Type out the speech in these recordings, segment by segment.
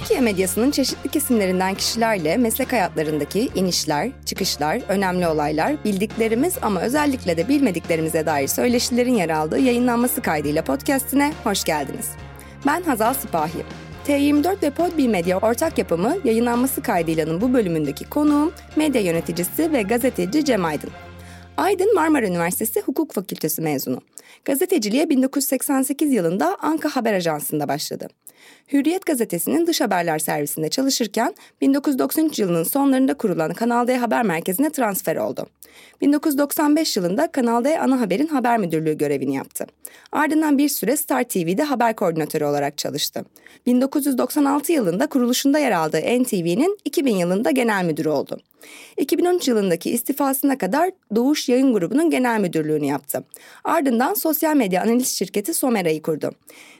Türkiye medyasının çeşitli kesimlerinden kişilerle meslek hayatlarındaki inişler, çıkışlar, önemli olaylar, bildiklerimiz ama özellikle de bilmediklerimize dair söyleşilerin yer aldığı yayınlanması kaydıyla podcastine hoş geldiniz. Ben Hazal Sipahi. T24 ve Podbi Medya ortak yapımı yayınlanması kaydıylanın bu bölümündeki konuğum medya yöneticisi ve gazeteci Cem Aydın. Aydın Marmara Üniversitesi Hukuk Fakültesi mezunu. Gazeteciliğe 1988 yılında Anka Haber Ajansı'nda başladı. Hürriyet gazetesinin dış haberler servisinde çalışırken 1993 yılının sonlarında kurulan Kanal D Haber Merkezi'ne transfer oldu. 1995 yılında Kanal D Ana Haber'in haber müdürlüğü görevini yaptı. Ardından bir süre Star TV'de haber koordinatörü olarak çalıştı. 1996 yılında kuruluşunda yer aldığı NTV'nin 2000 yılında genel müdürü oldu. 2013 yılındaki istifasına kadar Doğuş Yayın Grubu'nun genel müdürlüğünü yaptı. Ardından sosyal medya analiz şirketi Somera'yı kurdu.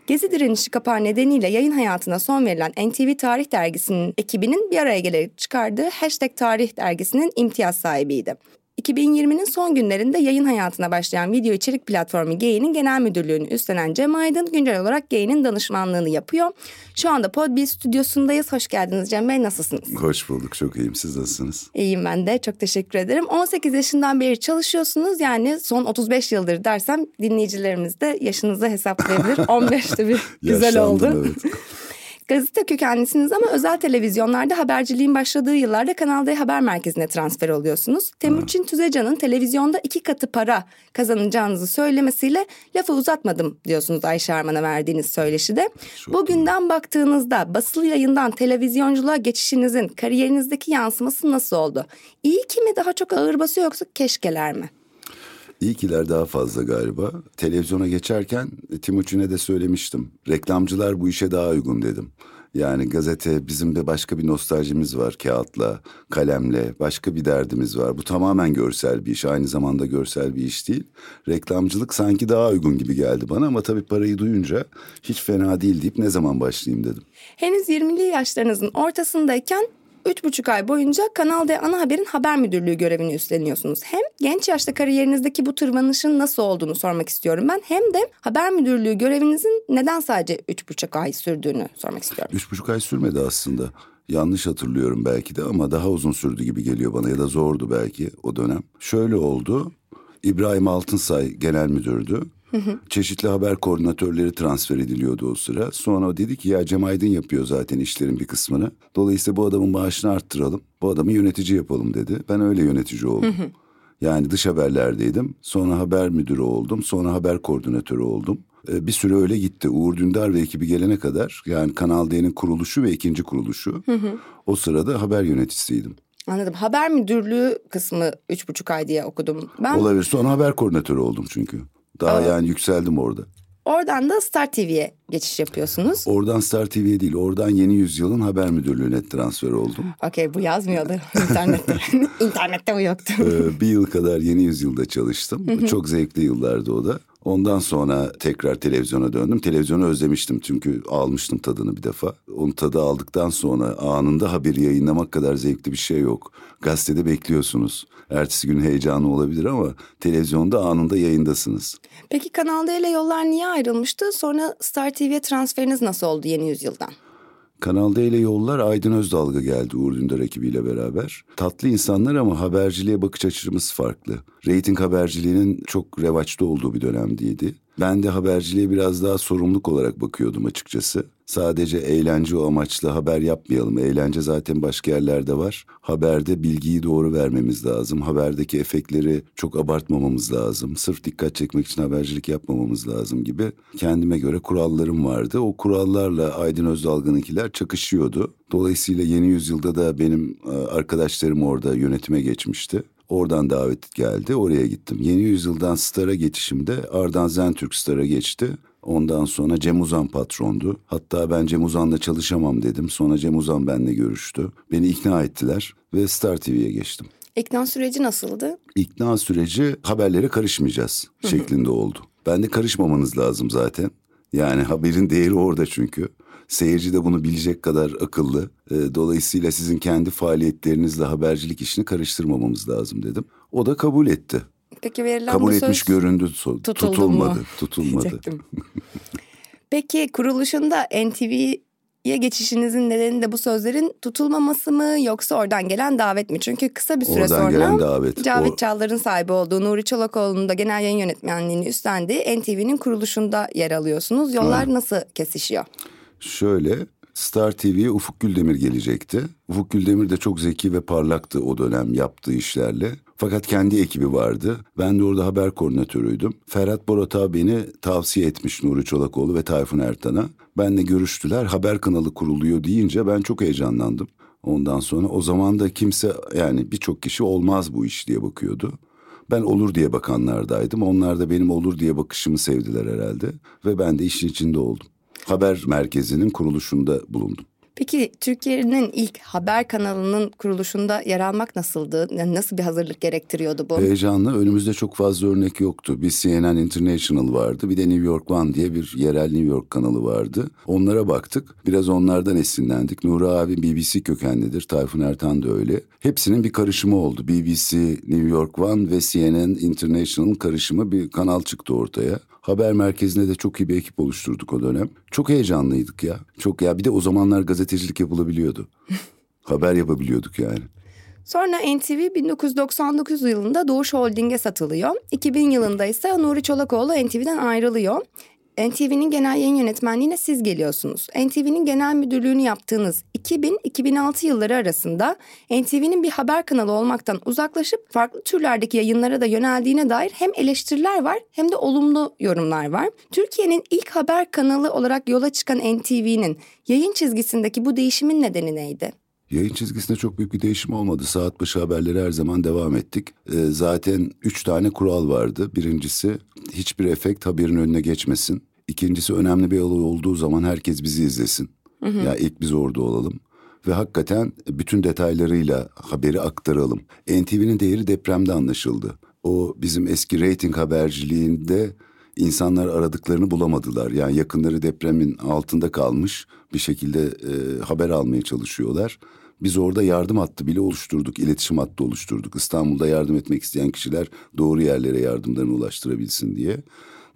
Gezi direnişi kapağı nedeniyle yayın hayatına son verilen NTV Tarih Dergisi'nin ekibinin bir araya gelerek çıkardığı Hashtag Tarih Dergisi'nin imtiyaz sahibiydi. 2020'nin son günlerinde yayın hayatına başlayan video içerik platformu Gay'nin genel müdürlüğünü üstlenen Cem Aydın güncel olarak Gay'nin danışmanlığını yapıyor. Şu anda Podbi stüdyosundayız. Hoş geldiniz Cem Bey. Nasılsınız? Hoş bulduk. Çok iyiyim. Siz nasılsınız? İyiyim ben de. Çok teşekkür ederim. 18 yaşından beri çalışıyorsunuz. Yani son 35 yıldır dersem dinleyicilerimiz de yaşınızı hesaplayabilir. 15'te bir güzel oldu. Evet. Gazete kökenlisiniz ama özel televizyonlarda haberciliğin başladığı yıllarda Kanal D Haber Merkezi'ne transfer oluyorsunuz. Temuçin Tüzecan'ın televizyonda iki katı para kazanacağınızı söylemesiyle lafı uzatmadım diyorsunuz Ayşe Arman'a verdiğiniz söyleşide. Çok Bugünden baktığınızda basılı yayından televizyonculuğa geçişinizin kariyerinizdeki yansıması nasıl oldu? İyi ki mi daha çok ağır basıyor yoksa keşkeler mi? İyikiler daha fazla galiba. Televizyona geçerken e, Timuçin'e de söylemiştim. Reklamcılar bu işe daha uygun dedim. Yani gazete bizim de başka bir nostaljimiz var kağıtla, kalemle, başka bir derdimiz var. Bu tamamen görsel bir iş, aynı zamanda görsel bir iş değil. Reklamcılık sanki daha uygun gibi geldi bana ama tabii parayı duyunca hiç fena değil deyip ne zaman başlayayım dedim. Henüz 20'li yaşlarınızın ortasındayken Üç buçuk ay boyunca Kanal D ana haberin haber müdürlüğü görevini üstleniyorsunuz. Hem genç yaşta kariyerinizdeki bu tırmanışın nasıl olduğunu sormak istiyorum ben. Hem de haber müdürlüğü görevinizin neden sadece üç buçuk ay sürdüğünü sormak istiyorum. Üç buçuk ay sürmedi aslında. Yanlış hatırlıyorum belki de ama daha uzun sürdü gibi geliyor bana ya da zordu belki o dönem. Şöyle oldu. İbrahim Altınsay genel müdürdü. Çeşitli haber koordinatörleri transfer ediliyordu o sıra. Sonra o dedi ki ya Cem Aydın yapıyor zaten işlerin bir kısmını. Dolayısıyla bu adamın maaşını arttıralım. Bu adamı yönetici yapalım dedi. Ben öyle yönetici oldum. Yani dış haberlerdeydim. Sonra haber müdürü oldum. Sonra haber koordinatörü oldum. Ee, bir süre öyle gitti. Uğur Dündar ve ekibi gelene kadar yani Kanal D'nin kuruluşu ve ikinci kuruluşu. O sırada haber yöneticisiydim. Anladım. Haber müdürlüğü kısmı üç buçuk ay diye okudum. Ben... Olabilir. Sonra haber koordinatörü oldum çünkü. Daha Aa. yani yükseldim orada. Oradan da Star TV'ye geçiş yapıyorsunuz. Oradan Star TV'ye değil, oradan Yeni Yüzyıl'ın haber müdürlüğüne transfer oldum. Okey, bu yazmıyordu internette. internette bu yoktu. Ee, bir yıl kadar Yeni Yüzyıl'da çalıştım. Çok zevkli yıllardı o da. Ondan sonra tekrar televizyona döndüm. Televizyonu özlemiştim çünkü almıştım tadını bir defa. Onun tadı aldıktan sonra anında haberi yayınlamak kadar zevkli bir şey yok. Gazetede bekliyorsunuz. Ertesi gün heyecanı olabilir ama televizyonda anında yayındasınız. Peki Kanal D ile yollar niye ayrılmıştı? Sonra Star TV'ye transferiniz nasıl oldu yeni yüzyıldan? Kanal D ile yollar Aydın Özdalga geldi Uğur Dündar ekibiyle beraber. Tatlı insanlar ama haberciliğe bakış açımız farklı. Rating haberciliğinin çok revaçta olduğu bir dönemdiydi. Ben de haberciliğe biraz daha sorumluluk olarak bakıyordum açıkçası. Sadece eğlence o amaçla haber yapmayalım. Eğlence zaten başka yerlerde var. Haberde bilgiyi doğru vermemiz lazım. Haberdeki efektleri çok abartmamamız lazım. Sırf dikkat çekmek için habercilik yapmamamız lazım gibi kendime göre kurallarım vardı. O kurallarla Aydın Özdalgın'ınkiler çakışıyordu. Dolayısıyla yeni yüzyılda da benim e, arkadaşlarım orada yönetime geçmişti. Oradan davet geldi. Oraya gittim. Yeni Yüzyıl'dan Star'a geçişimde Ardan Zentürk Star'a geçti. Ondan sonra Cem Uzan patrondu. Hatta ben Cem Uzan'la çalışamam dedim. Sonra Cem Uzan benimle görüştü. Beni ikna ettiler ve Star TV'ye geçtim. İkna süreci nasıldı? İkna süreci haberlere karışmayacağız şeklinde oldu. Ben de karışmamanız lazım zaten. Yani haberin değeri orada çünkü. Seyirci de bunu bilecek kadar akıllı. E, dolayısıyla sizin kendi faaliyetlerinizle habercilik işini karıştırmamamız lazım dedim. O da kabul etti. Peki verilen kabul bu etmiş söz göründü. Tutuldu tutulmadı. Mu? Tutulmadı. Peki kuruluşunda NTV NTV'ye geçişinizin nedeni de bu sözlerin tutulmaması mı yoksa oradan gelen davet mi? Çünkü kısa bir süre Oradan sonra gelen davet. Cavit O- Çağlar'ın sahibi olduğu Nuri Çolakoğlu'nun da genel yayın yönetmenliğini üstlendiği NTV'nin kuruluşunda yer alıyorsunuz. Yollar nasıl kesişiyor? Şöyle Star TV'ye Ufuk Güldemir gelecekti. Ufuk Güldemir de çok zeki ve parlaktı o dönem yaptığı işlerle. Fakat kendi ekibi vardı. Ben de orada haber koordinatörüydüm. Ferhat Borata beni tavsiye etmiş Nuri Çolakoğlu ve Tayfun Ertan'a. Benle görüştüler. Haber kanalı kuruluyor deyince ben çok heyecanlandım. Ondan sonra o zaman da kimse yani birçok kişi olmaz bu iş diye bakıyordu. Ben olur diye bakanlardaydım. Onlar da benim olur diye bakışımı sevdiler herhalde. Ve ben de işin içinde oldum. Haber merkezinin kuruluşunda bulundum. Peki Türkiye'nin ilk haber kanalının kuruluşunda yer almak nasıldı? Yani Nasıl bir hazırlık gerektiriyordu bu? Heyecanlı. Önümüzde çok fazla örnek yoktu. Bir CNN International vardı. Bir de New York One diye bir yerel New York kanalı vardı. Onlara baktık. Biraz onlardan esinlendik. Nuri abi BBC kökenlidir. Tayfun Ertan da öyle. Hepsinin bir karışımı oldu. BBC, New York One ve CNN International'ın karışımı bir kanal çıktı ortaya. Haber merkezinde de çok iyi bir ekip oluşturduk o dönem. Çok heyecanlıydık ya. Çok ya bir de o zamanlar gazetecilik yapılabiliyordu. Haber yapabiliyorduk yani. Sonra NTV 1999 yılında Doğuş Holding'e satılıyor. 2000 yılında ise Nuri Çolakoğlu NTV'den ayrılıyor. NTV'nin genel yayın yönetmenliğine siz geliyorsunuz. NTV'nin genel müdürlüğünü yaptığınız 2000-2006 yılları arasında NTV'nin bir haber kanalı olmaktan uzaklaşıp farklı türlerdeki yayınlara da yöneldiğine dair hem eleştiriler var hem de olumlu yorumlar var. Türkiye'nin ilk haber kanalı olarak yola çıkan NTV'nin yayın çizgisindeki bu değişimin nedeni neydi? Yayın çizgisinde çok büyük bir değişim olmadı. Saat başı haberleri her zaman devam ettik. Ee, zaten üç tane kural vardı. Birincisi hiçbir efekt haberin önüne geçmesin. İkincisi önemli bir olay olduğu zaman herkes bizi izlesin. Ya yani ilk biz orada olalım. Ve hakikaten bütün detaylarıyla haberi aktaralım. NTV'nin değeri depremde anlaşıldı. O bizim eski reyting haberciliğinde insanlar aradıklarını bulamadılar. Yani yakınları depremin altında kalmış bir şekilde e, haber almaya çalışıyorlar. Biz orada yardım hattı bile oluşturduk, iletişim hattı oluşturduk. İstanbul'da yardım etmek isteyen kişiler doğru yerlere yardımlarını ulaştırabilsin diye.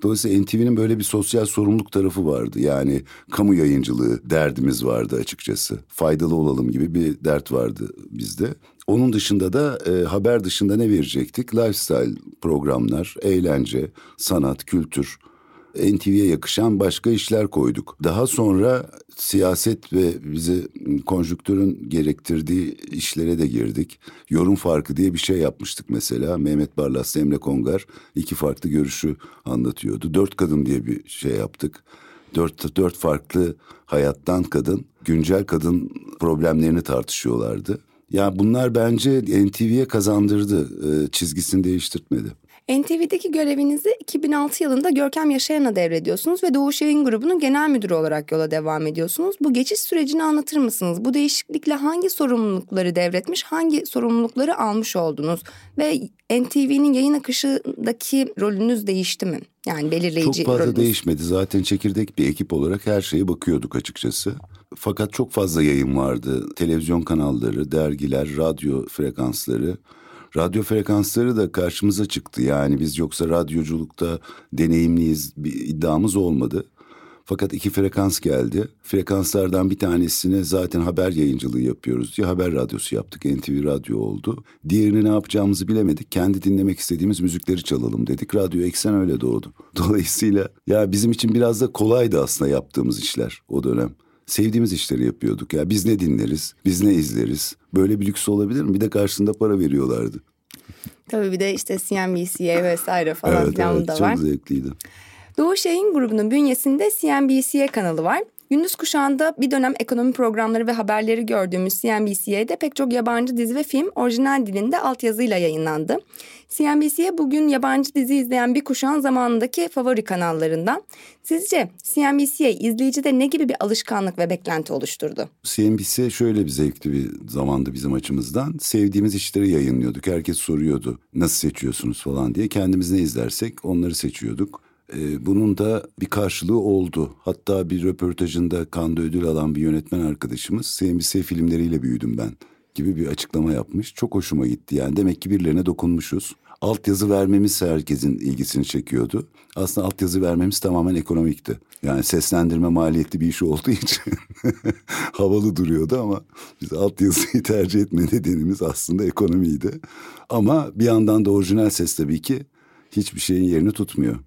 Dolayısıyla NTV'nin böyle bir sosyal sorumluluk tarafı vardı. Yani kamu yayıncılığı derdimiz vardı açıkçası. Faydalı olalım gibi bir dert vardı bizde. Onun dışında da e, haber dışında ne verecektik? Lifestyle programlar, eğlence, sanat, kültür. NTV'ye yakışan başka işler koyduk. Daha sonra siyaset ve bize konjüktürün gerektirdiği işlere de girdik. Yorum farkı diye bir şey yapmıştık mesela. Mehmet Barlas, Emre Kongar iki farklı görüşü anlatıyordu. Dört kadın diye bir şey yaptık. Dört, dört farklı hayattan kadın, güncel kadın problemlerini tartışıyorlardı. Ya bunlar bence NTV'ye kazandırdı, e, çizgisini değiştirtmedi. NTV'deki görevinizi 2006 yılında Görkem Yaşayan'a devrediyorsunuz ve Doğuş Yayın Grubu'nun genel müdürü olarak yola devam ediyorsunuz. Bu geçiş sürecini anlatır mısınız? Bu değişiklikle hangi sorumlulukları devretmiş, hangi sorumlulukları almış oldunuz? Ve NTV'nin yayın akışındaki rolünüz değişti mi? Yani belirleyici Çok fazla rolünüz. değişmedi. Zaten çekirdek bir ekip olarak her şeye bakıyorduk açıkçası. Fakat çok fazla yayın vardı. Televizyon kanalları, dergiler, radyo frekansları. Radyo frekansları da karşımıza çıktı. Yani biz yoksa radyoculukta deneyimliyiz bir iddiamız olmadı. Fakat iki frekans geldi. Frekanslardan bir tanesine zaten haber yayıncılığı yapıyoruz diye haber radyosu yaptık. NTV Radyo oldu. Diğerini ne yapacağımızı bilemedik. Kendi dinlemek istediğimiz müzikleri çalalım dedik. Radyo Eksen öyle doğdu. Dolayısıyla ya bizim için biraz da kolaydı aslında yaptığımız işler o dönem. Sevdiğimiz işleri yapıyorduk. Ya biz ne dinleriz, biz ne izleriz. Böyle bir lüks olabilir mi? Bir de karşında para veriyorlardı. Tabii bir de işte CNBC'ye vesaire falan evet, filan evet, da çok var. zevkliydi. Doğuş Yayın Grubu'nun bünyesinde CNBC kanalı var. Gündüz kuşağında bir dönem ekonomi programları ve haberleri gördüğümüz CNBC'de pek çok yabancı dizi ve film orijinal dilinde altyazıyla yayınlandı. CNBC'ye bugün yabancı dizi izleyen bir kuşağın zamanındaki favori kanallarından. Sizce CNBC'ye izleyicide ne gibi bir alışkanlık ve beklenti oluşturdu? CNBC şöyle bir zevkli bir zamandı bizim açımızdan. Sevdiğimiz işleri yayınlıyorduk. Herkes soruyordu nasıl seçiyorsunuz falan diye. Kendimiz ne izlersek onları seçiyorduk. Ee, bunun da bir karşılığı oldu. Hatta bir röportajında Cannes ödül alan bir yönetmen arkadaşımız CNBC filmleriyle büyüdüm ben gibi bir açıklama yapmış. Çok hoşuma gitti yani. Demek ki birilerine dokunmuşuz. Altyazı vermemiz herkesin ilgisini çekiyordu. Aslında altyazı vermemiz tamamen ekonomikti. Yani seslendirme maliyetli bir iş olduğu için havalı duruyordu ama biz altyazıyı tercih etme nedenimiz aslında ekonomiydi. Ama bir yandan da orijinal ses tabii ki hiçbir şeyin yerini tutmuyor.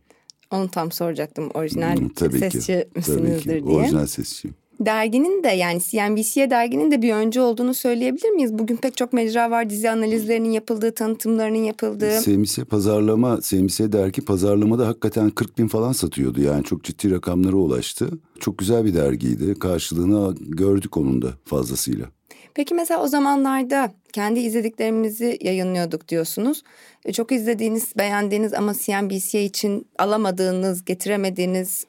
Onu tam soracaktım. Orijinal hmm, tabii sesçi ki, misinizdir tabii ki. diye. Orijinal sesçiyim. Derginin de yani CNBC'ye derginin de bir önce olduğunu söyleyebilir miyiz? Bugün pek çok mecra var. Dizi analizlerinin yapıldığı, tanıtımlarının yapıldığı. CNBC pazarlama, CNBC dergi pazarlamada hakikaten 40 bin falan satıyordu. Yani çok ciddi rakamlara ulaştı. Çok güzel bir dergiydi. Karşılığını gördük onun da fazlasıyla. Peki mesela o zamanlarda kendi izlediklerimizi yayınlıyorduk diyorsunuz. E, çok izlediğiniz, beğendiğiniz ama CNBC için alamadığınız, getiremediğiniz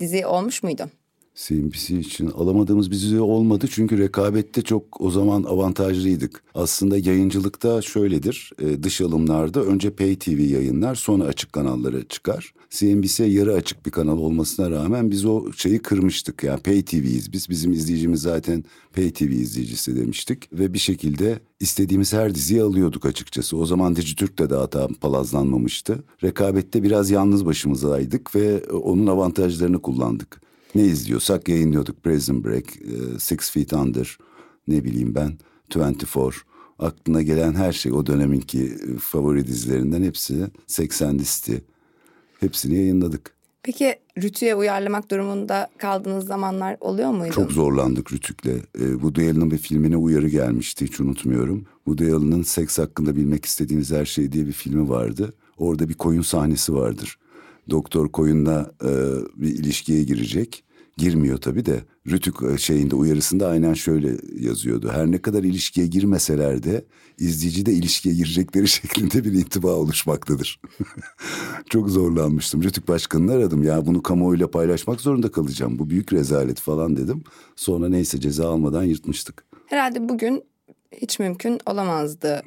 dizi olmuş muydu? CNBC için alamadığımız bir dizi olmadı çünkü rekabette çok o zaman avantajlıydık. Aslında yayıncılıkta şöyledir e, dış alımlarda önce Pay TV yayınlar sonra açık kanallara çıkar. CNBC yarı açık bir kanal olmasına rağmen biz o şeyi kırmıştık. Yani Pay TV'yiz biz bizim izleyicimiz zaten Pay TV izleyicisi demiştik ve bir şekilde istediğimiz her diziyi alıyorduk açıkçası. O zaman Dijitürk de daha tam palazlanmamıştı. Rekabette biraz yalnız başımızdaydık ve onun avantajlarını kullandık. Ne izliyorsak yayınlıyorduk. Prison Break, e, Six Feet Under, ne bileyim ben, 24. Aklına gelen her şey o döneminki e, favori dizilerinden hepsi 80 listi. Hepsini yayınladık. Peki Rütü'ye uyarlamak durumunda kaldığınız zamanlar oluyor muydu? Çok zorlandık Rütük'le. E, Woody Allen'ın bir filmine uyarı gelmişti hiç unutmuyorum. Woody Allen'ın Seks Hakkında Bilmek istediğiniz Her Şey diye bir filmi vardı. Orada bir koyun sahnesi vardır doktor koyunla e, bir ilişkiye girecek. Girmiyor tabii de Rütük e, şeyinde uyarısında aynen şöyle yazıyordu. Her ne kadar ilişkiye girmeseler de izleyici de ilişkiye girecekleri şeklinde bir intiba oluşmaktadır. Çok zorlanmıştım. Rütük başkanını aradım. Ya bunu kamuoyuyla paylaşmak zorunda kalacağım. Bu büyük rezalet falan dedim. Sonra neyse ceza almadan yırtmıştık. Herhalde bugün hiç mümkün olamazdı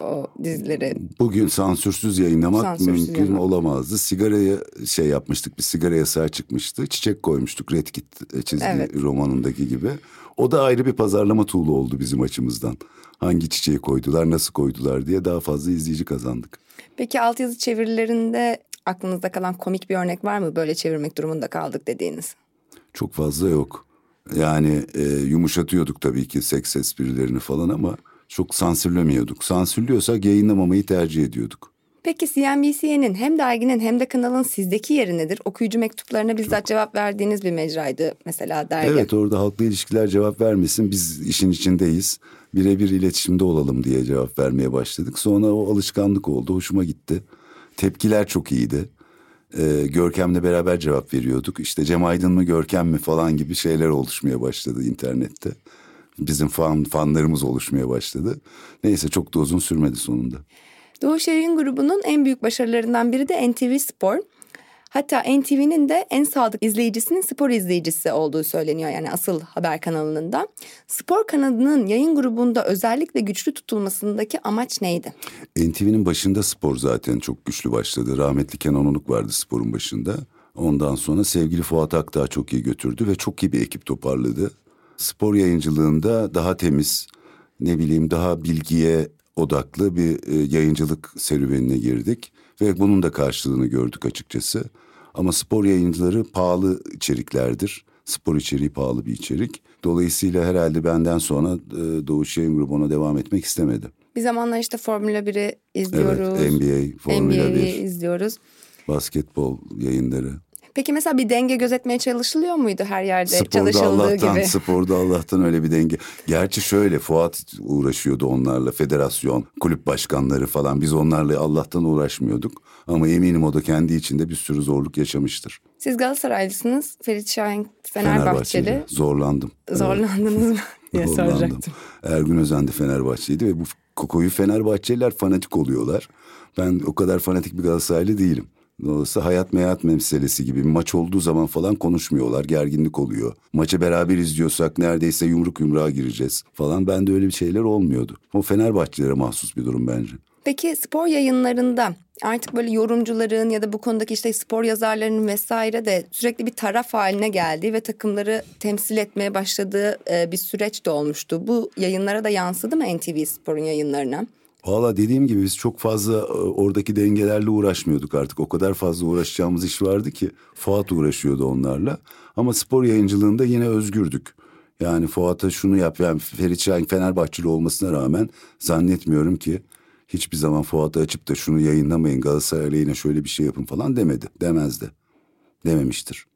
o dizileri. Bugün sansürsüz yayınlamak sansürsüz mümkün yayınlamak. olamazdı. Sigaraya şey yapmıştık bir sigara yasağı çıkmıştı. Çiçek koymuştuk Red Kit e, çizgi evet. romanındaki gibi. O da ayrı bir pazarlama tuğlu oldu bizim açımızdan. Hangi çiçeği koydular, nasıl koydular diye daha fazla izleyici kazandık. Peki altyazı çevirilerinde aklınızda kalan komik bir örnek var mı? Böyle çevirmek durumunda kaldık dediğiniz. Çok fazla yok. Yani e, yumuşatıyorduk tabii ki seks esprilerini falan ama çok sansürlemiyorduk. Sansürlüyorsak yayınlamamayı tercih ediyorduk. Peki CNBC'nin hem derginin hem de kanalın sizdeki yeri nedir? Okuyucu mektuplarına bizzat Çok. cevap verdiğiniz bir mecraydı mesela dergi. Evet orada halkla ilişkiler cevap vermesin biz işin içindeyiz. Birebir iletişimde olalım diye cevap vermeye başladık. Sonra o alışkanlık oldu hoşuma gitti. Tepkiler çok iyiydi. Ee, Görkem'le beraber cevap veriyorduk. İşte Cem Aydın mı Görkem mi falan gibi şeyler oluşmaya başladı internette bizim fan fanlarımız oluşmaya başladı. Neyse çok da uzun sürmedi sonunda. Doğu Şerin grubunun en büyük başarılarından biri de NTV Spor. Hatta NTV'nin de en sadık izleyicisinin spor izleyicisi olduğu söyleniyor yani asıl haber kanalının da. Spor kanalının yayın grubunda özellikle güçlü tutulmasındaki amaç neydi? NTV'nin başında spor zaten çok güçlü başladı. Rahmetli Kenan Onuk vardı sporun başında. Ondan sonra sevgili Fuat Akdağ çok iyi götürdü ve çok iyi bir ekip toparladı spor yayıncılığında daha temiz, ne bileyim daha bilgiye odaklı bir e, yayıncılık serüvenine girdik ve bunun da karşılığını gördük açıkçası. Ama spor yayıncıları pahalı içeriklerdir. Spor içeriği pahalı bir içerik. Dolayısıyla herhalde benden sonra e, Doğuş Yayın Grubu'na devam etmek istemedi. Bir zamanlar işte Formula 1'i izliyoruz. Evet, NBA, Formula NBA'yi 1. izliyoruz. Basketbol yayınları. Peki mesela bir denge gözetmeye çalışılıyor muydu her yerde sporda çalışıldığı Allah'tan, gibi? Sporda Allah'tan öyle bir denge. Gerçi şöyle Fuat uğraşıyordu onlarla federasyon, kulüp başkanları falan. Biz onlarla Allah'tan uğraşmıyorduk. Ama eminim o da kendi içinde bir sürü zorluk yaşamıştır. Siz Galatasaraylısınız. Ferit Şahin Fenerbahçeli. Fenerbahçeli. Zorlandım. Zorlandınız evet. mı diye Zorlandım. soracaktım. Ergün Özen de Fenerbahçeliydi ve bu koyu Fenerbahçeliler fanatik oluyorlar. Ben o kadar fanatik bir Galatasaraylı değilim. Dolayısıyla hayat meyat meselesi gibi maç olduğu zaman falan konuşmuyorlar. Gerginlik oluyor. Maçı beraber izliyorsak neredeyse yumruk yumruğa gireceğiz falan. Bende öyle bir şeyler olmuyordu. O Fenerbahçelere mahsus bir durum bence. Peki spor yayınlarında artık böyle yorumcuların ya da bu konudaki işte spor yazarlarının vesaire de sürekli bir taraf haline geldiği ve takımları temsil etmeye başladığı e, bir süreç de olmuştu. Bu yayınlara da yansıdı mı NTV Spor'un yayınlarına? Valla dediğim gibi biz çok fazla e, oradaki dengelerle uğraşmıyorduk artık. O kadar fazla uğraşacağımız iş vardı ki Fuat uğraşıyordu onlarla. Ama spor yayıncılığında yine özgürdük. Yani Fuat'a şunu yap. Yani Ferit Şahin Fenerbahçeli olmasına rağmen zannetmiyorum ki hiçbir zaman Fuat'ı açıp da şunu yayınlamayın Galatasaray aleyhine şöyle bir şey yapın falan demedi. Demezdi. Dememiştir.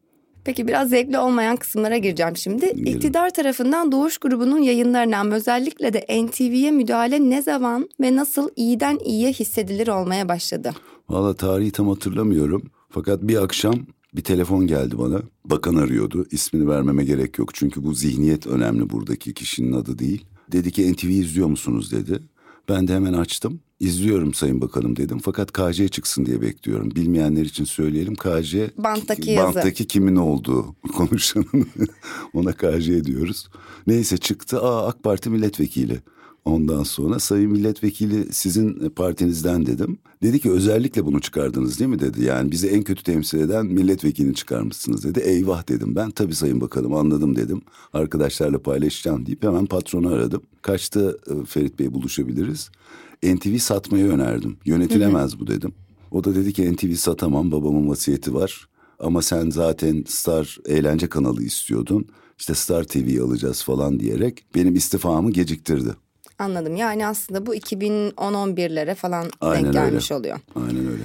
Peki biraz zevkli olmayan kısımlara gireceğim şimdi. Girin. İktidar tarafından Doğuş grubunun yayınlarından özellikle de NTV'ye müdahale ne zaman ve nasıl iyiden iyiye hissedilir olmaya başladı? Valla tarihi tam hatırlamıyorum. Fakat bir akşam bir telefon geldi bana. Bakan arıyordu. İsmini vermeme gerek yok. Çünkü bu zihniyet önemli buradaki kişinin adı değil. Dedi ki NTV izliyor musunuz dedi. Ben de hemen açtım. İzliyorum Sayın Bakanım dedim. Fakat KC çıksın diye bekliyorum. Bilmeyenler için söyleyelim. KC banttaki, banttaki kimin olduğu konuşanın ona KC diyoruz. Neyse çıktı. Aa AK Parti milletvekili. Ondan sonra sayın milletvekili sizin partinizden dedim. Dedi ki özellikle bunu çıkardınız değil mi dedi. Yani bizi en kötü temsil eden milletvekilini çıkarmışsınız dedi. Eyvah dedim ben. Tabii sayın bakanım anladım dedim. Arkadaşlarla paylaşacağım deyip hemen patronu aradım. Kaçta e, Ferit Bey buluşabiliriz? NTV satmayı önerdim. Yönetilemez bu dedim. O da dedi ki NTV satamam babamın vasiyeti var. Ama sen zaten Star eğlence kanalı istiyordun. İşte Star TV'yi alacağız falan diyerek benim istifamı geciktirdi. Anladım. Yani aslında bu 2010-11'lere falan Aynen denk gelmiş öyle. oluyor. Aynen öyle.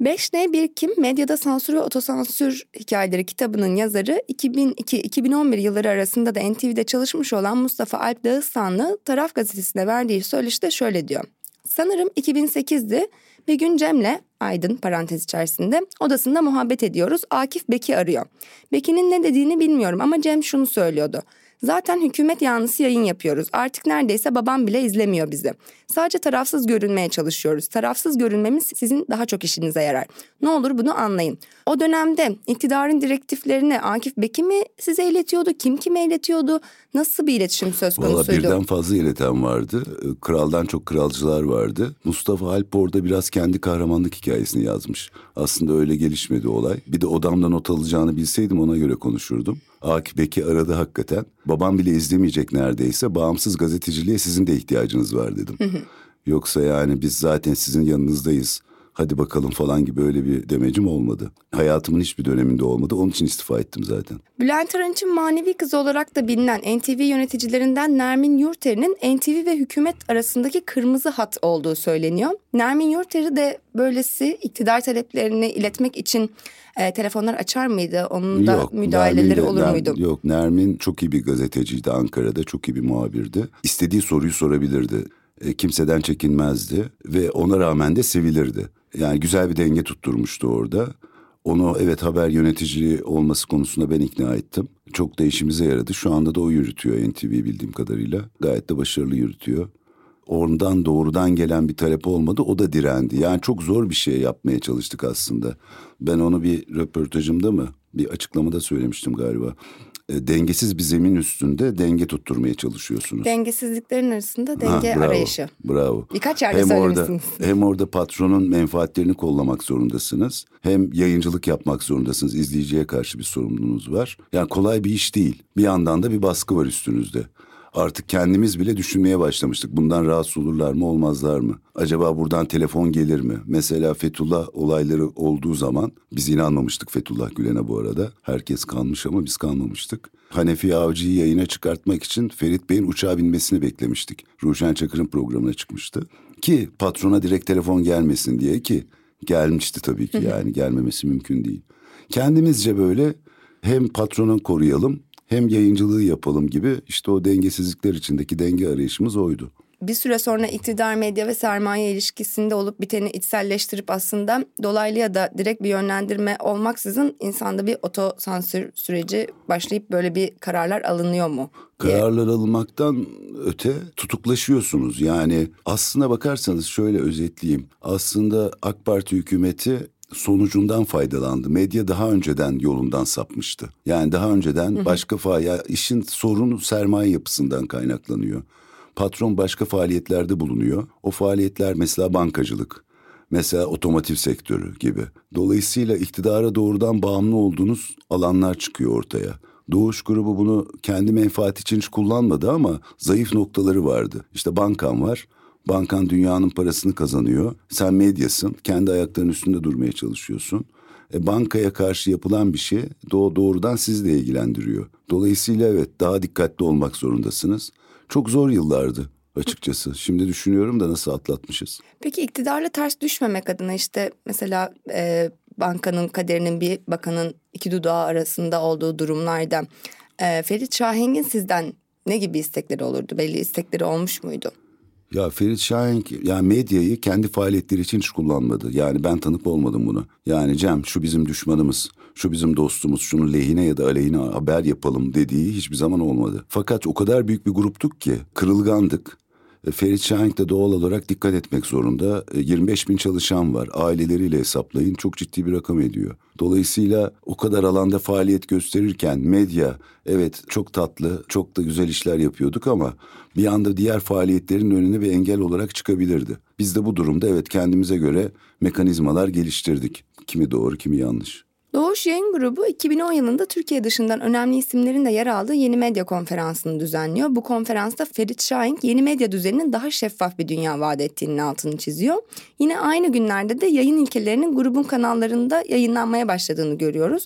5N Birkim Medyada Sansür ve Otosansür Hikayeleri kitabının yazarı 2002-2011 yılları arasında da NTV'de çalışmış olan Mustafa Alp Dağıstanlı Taraf Gazetesi'ne verdiği söyleşide şöyle diyor. Sanırım 2008'di. Bir gün Cem'le Aydın parantez içerisinde odasında muhabbet ediyoruz. Akif Beki arıyor. Beki'nin ne dediğini bilmiyorum ama Cem şunu söylüyordu. Zaten hükümet yanlısı yayın yapıyoruz. Artık neredeyse babam bile izlemiyor bizi. Sadece tarafsız görünmeye çalışıyoruz. Tarafsız görünmemiz sizin daha çok işinize yarar. Ne olur bunu anlayın. O dönemde iktidarın direktiflerini Akif Beki mi size iletiyordu? Kim kime iletiyordu? Nasıl bir iletişim söz konusuydu? Valla birden fazla ileten vardı. Kraldan çok kralcılar vardı. Mustafa Alp orada biraz kendi kahramanlık hikayesini yazmış. Aslında öyle gelişmedi olay. Bir de odamda not alacağını bilseydim ona göre konuşurdum. Akif Beki aradı hakikaten. Babam bile izlemeyecek neredeyse. Bağımsız gazeteciliğe sizin de ihtiyacınız var dedim. Yoksa yani biz zaten sizin yanınızdayız. Hadi bakalım falan gibi öyle bir demecim olmadı. Hayatımın hiçbir döneminde olmadı. Onun için istifa ettim zaten. Bülent Arınç'ın manevi kızı olarak da bilinen NTV yöneticilerinden Nermin Yurter'in NTV ve hükümet arasındaki kırmızı hat olduğu söyleniyor. Nermin Yurter'i de böylesi iktidar taleplerini iletmek için e, telefonlar açar mıydı? Onun da yok, müdahaleleri de, olur muydu? Yok Nermin çok iyi bir gazeteciydi Ankara'da. Çok iyi bir muhabirdi. İstediği soruyu sorabilirdi. E, kimseden çekinmezdi ve ona rağmen de sevilirdi. Yani güzel bir denge tutturmuştu orada. Onu evet haber yöneticiliği olması konusunda ben ikna ettim. Çok da işimize yaradı. Şu anda da o yürütüyor NTV bildiğim kadarıyla. Gayet de başarılı yürütüyor. Ondan doğrudan gelen bir talep olmadı. O da direndi. Yani çok zor bir şey yapmaya çalıştık aslında. Ben onu bir röportajımda mı bir açıklamada söylemiştim galiba. E, dengesiz bir zemin üstünde denge tutturmaya çalışıyorsunuz. Dengesizliklerin arasında denge ha, bravo, arayışı. Bravo. Birkaç yerde hem orada, hem orada patronun menfaatlerini kollamak zorundasınız. Hem yayıncılık yapmak zorundasınız. İzleyiciye karşı bir sorumluluğunuz var. Yani kolay bir iş değil. Bir yandan da bir baskı var üstünüzde. Artık kendimiz bile düşünmeye başlamıştık. Bundan rahatsız olurlar mı olmazlar mı? Acaba buradan telefon gelir mi? Mesela Fethullah olayları olduğu zaman biz inanmamıştık Fethullah Gülen'e bu arada. Herkes kalmış ama biz kalmamıştık. Hanefi Avcı'yı yayına çıkartmak için Ferit Bey'in uçağa binmesini beklemiştik. Ruşen Çakır'ın programına çıkmıştı. Ki patrona direkt telefon gelmesin diye ki gelmişti tabii ki yani gelmemesi mümkün değil. Kendimizce böyle hem patronu koruyalım hem yayıncılığı yapalım gibi işte o dengesizlikler içindeki denge arayışımız oydu. Bir süre sonra iktidar medya ve sermaye ilişkisinde olup biteni içselleştirip aslında dolaylı ya da direkt bir yönlendirme olmaksızın insanda bir otosansür süreci başlayıp böyle bir kararlar alınıyor mu? Diye. Kararlar alınmaktan öte tutuklaşıyorsunuz. Yani aslına bakarsanız şöyle özetleyeyim. Aslında AK Parti hükümeti sonucundan faydalandı. Medya daha önceden yolundan sapmıştı. Yani daha önceden başka fa ya işin sorunu sermaye yapısından kaynaklanıyor. Patron başka faaliyetlerde bulunuyor. O faaliyetler mesela bankacılık, mesela otomotiv sektörü gibi. Dolayısıyla iktidara doğrudan bağımlı olduğunuz alanlar çıkıyor ortaya. Doğuş grubu bunu kendi menfaati için hiç kullanmadı ama zayıf noktaları vardı. İşte bankam var. Bankan dünyanın parasını kazanıyor. Sen medyasın. Kendi ayaklarının üstünde durmaya çalışıyorsun. E, bankaya karşı yapılan bir şey doğ doğrudan sizi de ilgilendiriyor. Dolayısıyla evet daha dikkatli olmak zorundasınız. Çok zor yıllardı açıkçası. Şimdi düşünüyorum da nasıl atlatmışız. Peki iktidarla ters düşmemek adına işte mesela e, bankanın kaderinin bir bakanın iki dudağı arasında olduğu durumlarda e, Ferit Şahengin sizden ne gibi istekleri olurdu? Belli istekleri olmuş muydu? Ya Ferit Şahin yani medyayı kendi faaliyetleri için hiç kullanmadı. Yani ben tanık olmadım bunu. Yani Cem şu bizim düşmanımız, şu bizim dostumuz, şunu lehine ya da aleyhine haber yapalım dediği hiçbir zaman olmadı. Fakat o kadar büyük bir gruptuk ki kırılgandık. E, Ferit Şahin de doğal olarak dikkat etmek zorunda. 25 e, bin çalışan var. Aileleriyle hesaplayın çok ciddi bir rakam ediyor. Dolayısıyla o kadar alanda faaliyet gösterirken medya evet çok tatlı, çok da güzel işler yapıyorduk ama bir anda diğer faaliyetlerin önüne bir engel olarak çıkabilirdi. Biz de bu durumda evet kendimize göre mekanizmalar geliştirdik. Kimi doğru, kimi yanlış. Doğuş Yayın Grubu 2010 yılında Türkiye dışından önemli isimlerin de yer aldığı yeni medya konferansını düzenliyor. Bu konferansta Ferit Şahin yeni medya düzeninin daha şeffaf bir dünya vaat ettiğinin altını çiziyor. Yine aynı günlerde de yayın ilkelerinin grubun kanallarında yayınlanmaya başladığını görüyoruz.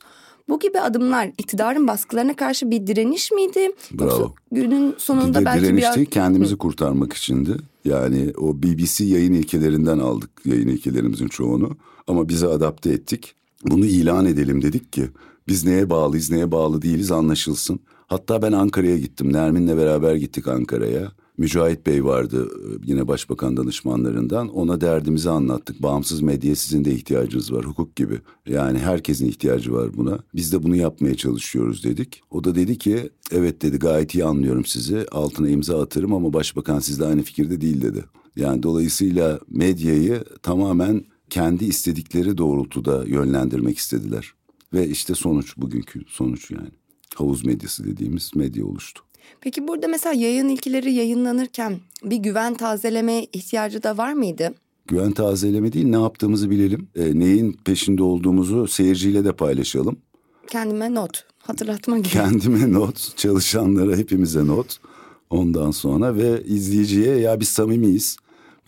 Bu gibi adımlar iktidarın baskılarına karşı bir direniş miydi? Bravo. Yoksa günün sonunda bir belki direniş biraz... kendimizi Hı. kurtarmak içindi. Yani o BBC yayın ilkelerinden aldık yayın ilkelerimizin çoğunu. Ama bize adapte ettik. Bunu ilan edelim dedik ki biz neye bağlıyız neye bağlı değiliz anlaşılsın. Hatta ben Ankara'ya gittim. Nermin'le beraber gittik Ankara'ya. Mücahit Bey vardı yine başbakan danışmanlarından. Ona derdimizi anlattık. Bağımsız medya sizin de ihtiyacınız var hukuk gibi. Yani herkesin ihtiyacı var buna. Biz de bunu yapmaya çalışıyoruz dedik. O da dedi ki evet dedi gayet iyi anlıyorum sizi. Altına imza atarım ama başbakan sizle aynı fikirde değil dedi. Yani dolayısıyla medyayı tamamen kendi istedikleri doğrultuda yönlendirmek istediler. Ve işte sonuç bugünkü sonuç yani. Havuz medyası dediğimiz medya oluştu. Peki burada mesela yayın ilkileri yayınlanırken bir güven tazeleme ihtiyacı da var mıydı? Güven tazeleme değil ne yaptığımızı bilelim. E, neyin peşinde olduğumuzu seyirciyle de paylaşalım. Kendime not, hatırlatma gibi. Kendime not, çalışanlara hepimize not. Ondan sonra ve izleyiciye ya biz samimiyiz.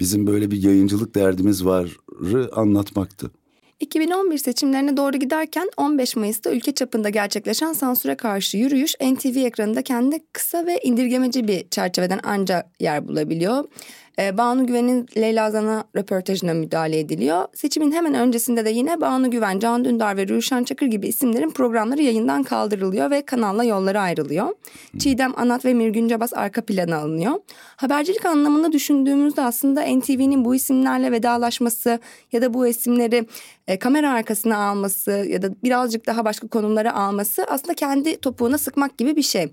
Bizim böyle bir yayıncılık derdimiz varı anlatmaktı. 2011 seçimlerine doğru giderken 15 Mayıs'ta ülke çapında gerçekleşen sansüre karşı yürüyüş NTV ekranında kendi kısa ve indirgemeci bir çerçeveden ancak yer bulabiliyor. E, Banu Güven'in Leyla Zan'a röportajına müdahale ediliyor. Seçimin hemen öncesinde de yine Banu Güven, Can Dündar ve Ruşen Çakır gibi isimlerin programları yayından kaldırılıyor ve kanalla yolları ayrılıyor. Çiğdem Anat ve Mirgün Cabas arka plana alınıyor. Habercilik anlamında düşündüğümüzde aslında NTV'nin bu isimlerle vedalaşması ya da bu isimleri e, kamera arkasına alması ya da birazcık daha başka konumlara alması aslında kendi topuğuna sıkmak gibi bir şey.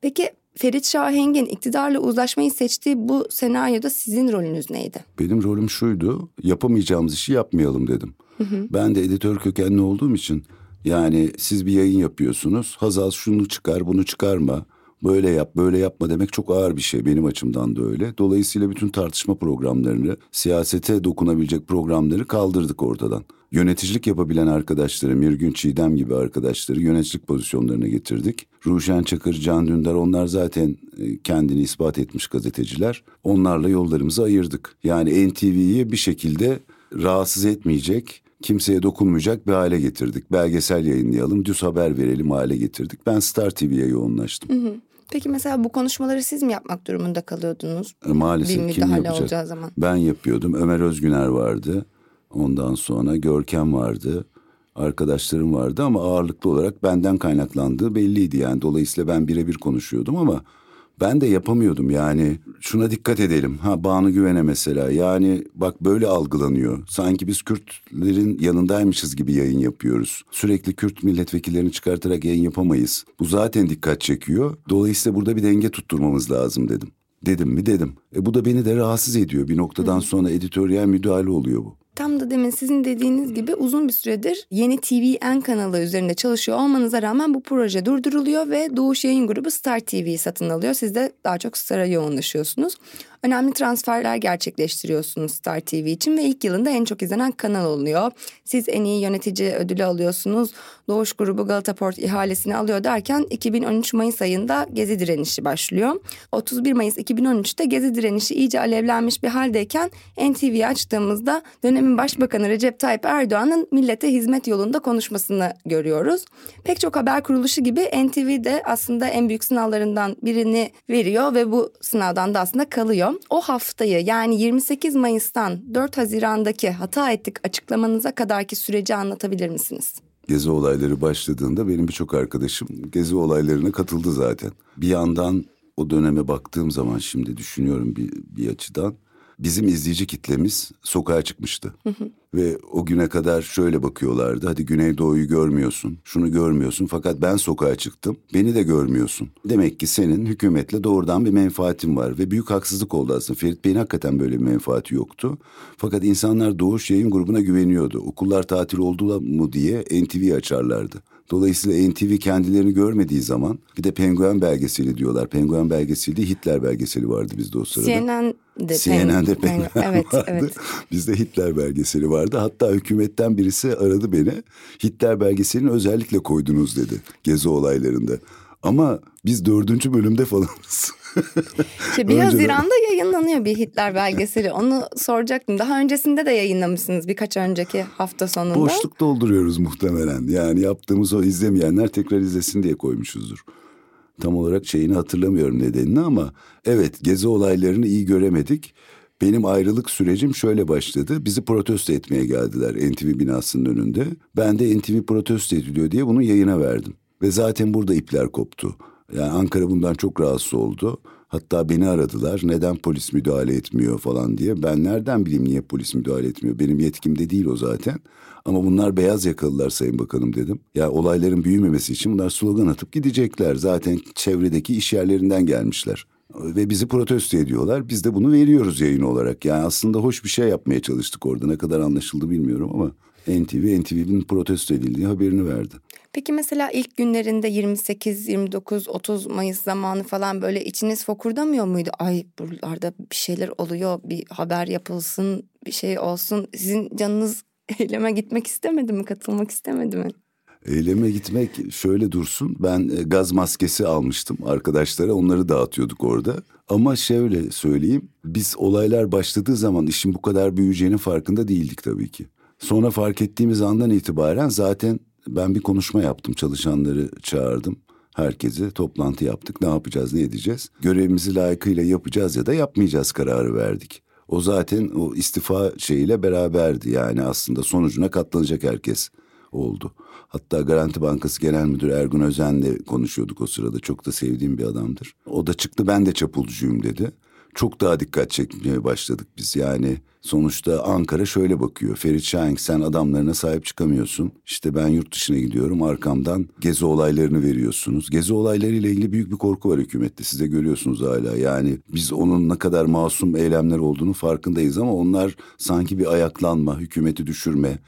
Peki Ferit Şahengin iktidarla uzlaşmayı seçtiği bu senaryoda sizin rolünüz neydi? Benim rolüm şuydu. Yapamayacağımız işi yapmayalım dedim. Hı hı. Ben de editör kökenli olduğum için yani siz bir yayın yapıyorsunuz. Hazal şunu çıkar, bunu çıkarma. Böyle yap, böyle yapma demek çok ağır bir şey benim açımdan da öyle. Dolayısıyla bütün tartışma programlarını, siyasete dokunabilecek programları kaldırdık ortadan yöneticilik yapabilen arkadaşları, Mirgün Çiğdem gibi arkadaşları yöneticilik pozisyonlarına getirdik. Ruşen Çakır, Can Dündar onlar zaten e, kendini ispat etmiş gazeteciler. Onlarla yollarımızı ayırdık. Yani NTV'yi bir şekilde rahatsız etmeyecek, kimseye dokunmayacak bir hale getirdik. Belgesel yayınlayalım, düz haber verelim hale getirdik. Ben Star TV'ye yoğunlaştım. Hı hı. Peki mesela bu konuşmaları siz mi yapmak durumunda kalıyordunuz? E, maalesef kim yapacak? Zaman. Ben yapıyordum. Ömer Özgüner vardı. Ondan sonra Görkem vardı. Arkadaşlarım vardı ama ağırlıklı olarak benden kaynaklandığı belliydi yani. Dolayısıyla ben birebir konuşuyordum ama ben de yapamıyordum yani. Şuna dikkat edelim. Ha Banu Güven'e mesela yani bak böyle algılanıyor. Sanki biz Kürtlerin yanındaymışız gibi yayın yapıyoruz. Sürekli Kürt milletvekillerini çıkartarak yayın yapamayız. Bu zaten dikkat çekiyor. Dolayısıyla burada bir denge tutturmamız lazım dedim. Dedim mi dedim. E bu da beni de rahatsız ediyor. Bir noktadan sonra editoryal müdahale oluyor bu. Tam da demin sizin dediğiniz gibi uzun bir süredir yeni TVN kanalı üzerinde çalışıyor olmanıza rağmen bu proje durduruluyor ve Doğuş Yayın Grubu Star TV'yi satın alıyor. Siz de daha çok Star'a yoğunlaşıyorsunuz. Önemli transferler gerçekleştiriyorsunuz Star TV için ve ilk yılında en çok izlenen kanal oluyor. Siz en iyi yönetici ödülü alıyorsunuz. Doğuş grubu Galata Port ihalesini alıyor derken 2013 Mayıs ayında Gezi direnişi başlıyor. 31 Mayıs 2013'te Gezi direnişi iyice alevlenmiş bir haldeyken NTV'yi açtığımızda dönemin başbakanı Recep Tayyip Erdoğan'ın millete hizmet yolunda konuşmasını görüyoruz. Pek çok haber kuruluşu gibi NTV de aslında en büyük sınavlarından birini veriyor ve bu sınavdan da aslında kalıyor. O haftayı yani 28 Mayıs'tan 4 Haziran'daki hata ettik açıklamanıza kadarki süreci anlatabilir misiniz? Gezi olayları başladığında benim birçok arkadaşım gezi olaylarına katıldı zaten. Bir yandan o döneme baktığım zaman şimdi düşünüyorum bir, bir açıdan bizim izleyici kitlemiz sokağa çıkmıştı. Hı hı. Ve o güne kadar şöyle bakıyorlardı. Hadi Güneydoğu'yu görmüyorsun, şunu görmüyorsun fakat ben sokağa çıktım. Beni de görmüyorsun. Demek ki senin hükümetle doğrudan bir menfaatin var. Ve büyük haksızlık oldu aslında. Ferit Bey'in hakikaten böyle bir menfaati yoktu. Fakat insanlar Doğuş yayın grubuna güveniyordu. Okullar tatil oldu mu diye NTV açarlardı. Dolayısıyla NTV kendilerini görmediği zaman bir de penguen belgeseli diyorlar. Penguen belgeseli değil Hitler belgeseli vardı bizde o sırada. CNN'de, CNN'de penguen evet, vardı. Evet. Bizde Hitler belgeseli vardı. Hatta hükümetten birisi aradı beni. Hitler belgeselini özellikle koydunuz dedi gezi olaylarında. Ama biz dördüncü bölümde falanız. İşte bir Haziran'da yayınlanıyor bir Hitler belgeseli. Onu soracaktım. Daha öncesinde de yayınlamışsınız birkaç önceki hafta sonunda. Boşluk dolduruyoruz muhtemelen. Yani yaptığımız o izlemeyenler tekrar izlesin diye koymuşuzdur. Tam olarak şeyini hatırlamıyorum nedenini ama evet gezi olaylarını iyi göremedik. Benim ayrılık sürecim şöyle başladı. Bizi protesto etmeye geldiler NTV binasının önünde. Ben de NTV protesto ediliyor diye bunu yayına verdim. Ve zaten burada ipler koptu. Yani Ankara bundan çok rahatsız oldu. Hatta beni aradılar neden polis müdahale etmiyor falan diye. Ben nereden bileyim niye polis müdahale etmiyor? Benim yetkimde değil o zaten. Ama bunlar beyaz yakalılar Sayın Bakanım dedim. Ya olayların büyümemesi için bunlar slogan atıp gidecekler. Zaten çevredeki iş yerlerinden gelmişler. Ve bizi protesto ediyorlar. Biz de bunu veriyoruz yayın olarak. Yani aslında hoş bir şey yapmaya çalıştık orada. Ne kadar anlaşıldı bilmiyorum ama NTV, NTV'nin protesto edildiği haberini verdi. Peki mesela ilk günlerinde 28, 29, 30 Mayıs zamanı falan böyle içiniz fokurdamıyor muydu? Ay buralarda bir şeyler oluyor, bir haber yapılsın, bir şey olsun. Sizin canınız eyleme gitmek istemedi mi, katılmak istemedi mi? Eyleme gitmek şöyle dursun. Ben e, gaz maskesi almıştım arkadaşlara. Onları dağıtıyorduk orada. Ama şöyle söyleyeyim. Biz olaylar başladığı zaman işin bu kadar büyüyeceğinin farkında değildik tabii ki. Sonra fark ettiğimiz andan itibaren zaten ben bir konuşma yaptım. Çalışanları çağırdım. Herkesi toplantı yaptık. Ne yapacağız, ne edeceğiz? Görevimizi layıkıyla yapacağız ya da yapmayacağız kararı verdik. O zaten o istifa şeyiyle beraberdi. Yani aslında sonucuna katlanacak herkes oldu. Hatta Garanti Bankası Genel Müdürü Ergun Özen'le konuşuyorduk o sırada. Çok da sevdiğim bir adamdır. O da çıktı ben de çapulcuyum dedi çok daha dikkat çekmeye başladık biz. Yani sonuçta Ankara şöyle bakıyor. Ferit Şahin sen adamlarına sahip çıkamıyorsun. İşte ben yurt dışına gidiyorum arkamdan gezi olaylarını veriyorsunuz. Gezi olaylarıyla ilgili büyük bir korku var hükümette. Siz de görüyorsunuz hala. Yani biz onun ne kadar masum eylemler olduğunu farkındayız ama onlar sanki bir ayaklanma, hükümeti düşürme,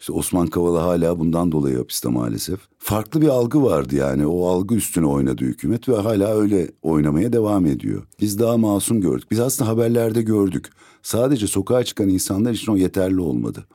işte Osman Kavala hala bundan dolayı hapiste maalesef. Farklı bir algı vardı yani. O algı üstüne oynadı hükümet ve hala öyle oynamaya devam ediyor. Biz daha masum gördük. Biz aslında haberlerde gördük. Sadece sokağa çıkan insanlar için o yeterli olmadı.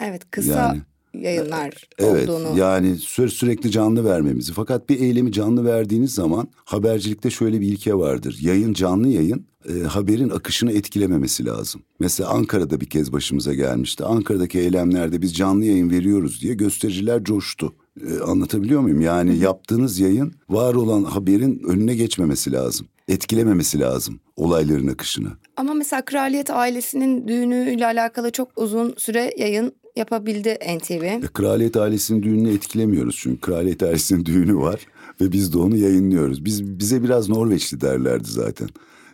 Evet kısa yani, yayınlar evet, olduğunu. Yani sü sürekli canlı vermemizi. Fakat bir eylemi canlı verdiğiniz zaman habercilikte şöyle bir ilke vardır. Yayın canlı yayın e, haberin akışını etkilememesi lazım. Mesela Ankara'da bir kez başımıza gelmişti. Ankara'daki eylemlerde biz canlı yayın veriyoruz diye göstericiler coştu. E, anlatabiliyor muyum? Yani yaptığınız yayın var olan haberin önüne geçmemesi lazım. Etkilememesi lazım olayların akışını. Ama mesela kraliyet ailesinin düğünüyle alakalı çok uzun süre yayın yapabildi NTV. E, kraliyet ailesinin düğününü etkilemiyoruz çünkü kraliyet ailesinin düğünü var ve biz de onu yayınlıyoruz. Biz bize biraz Norveçli derlerdi zaten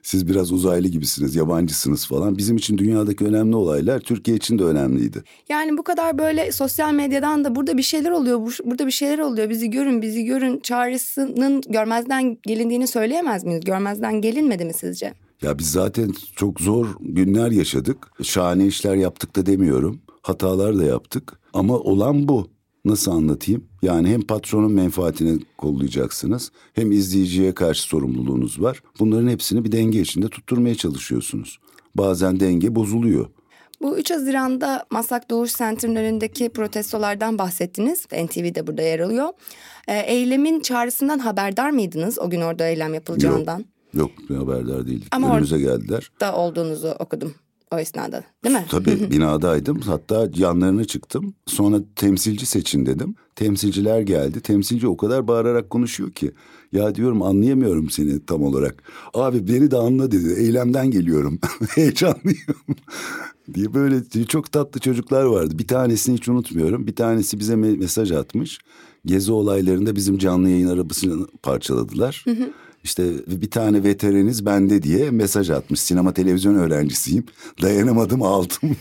siz biraz uzaylı gibisiniz, yabancısınız falan. Bizim için dünyadaki önemli olaylar Türkiye için de önemliydi. Yani bu kadar böyle sosyal medyadan da burada bir şeyler oluyor, burada bir şeyler oluyor. Bizi görün, bizi görün çağrısının görmezden gelindiğini söyleyemez miyiz? Görmezden gelinmedi mi sizce? Ya biz zaten çok zor günler yaşadık. Şahane işler yaptık da demiyorum. Hatalar da yaptık ama olan bu. Nasıl anlatayım? Yani hem patronun menfaatini kollayacaksınız hem izleyiciye karşı sorumluluğunuz var. Bunların hepsini bir denge içinde tutturmaya çalışıyorsunuz. Bazen denge bozuluyor. Bu 3 Haziran'da Maslak Doğuş Center'ın önündeki protestolardan bahsettiniz. NTV de burada yer alıyor. Ee, eylemin çağrısından haberdar mıydınız o gün orada eylem yapılacağından? Yok, yok haberdar değildik. Ama Önümüze geldiler. Da olduğunuzu okudum o esnada değil mi? Tabii binadaydım. Hatta yanlarına çıktım. Sonra temsilci seçin dedim. Temsilciler geldi. Temsilci o kadar bağırarak konuşuyor ki. Ya diyorum anlayamıyorum seni tam olarak. Abi beni de anla dedi. Eylemden geliyorum. Heyecanlıyım. diye böyle çok tatlı çocuklar vardı. Bir tanesini hiç unutmuyorum. Bir tanesi bize mesaj atmış. Gezi olaylarında bizim canlı yayın arabasını parçaladılar. Hı hı. İşte bir tane veteriniz bende diye mesaj atmış. Sinema televizyon öğrencisiyim. Dayanamadım aldım.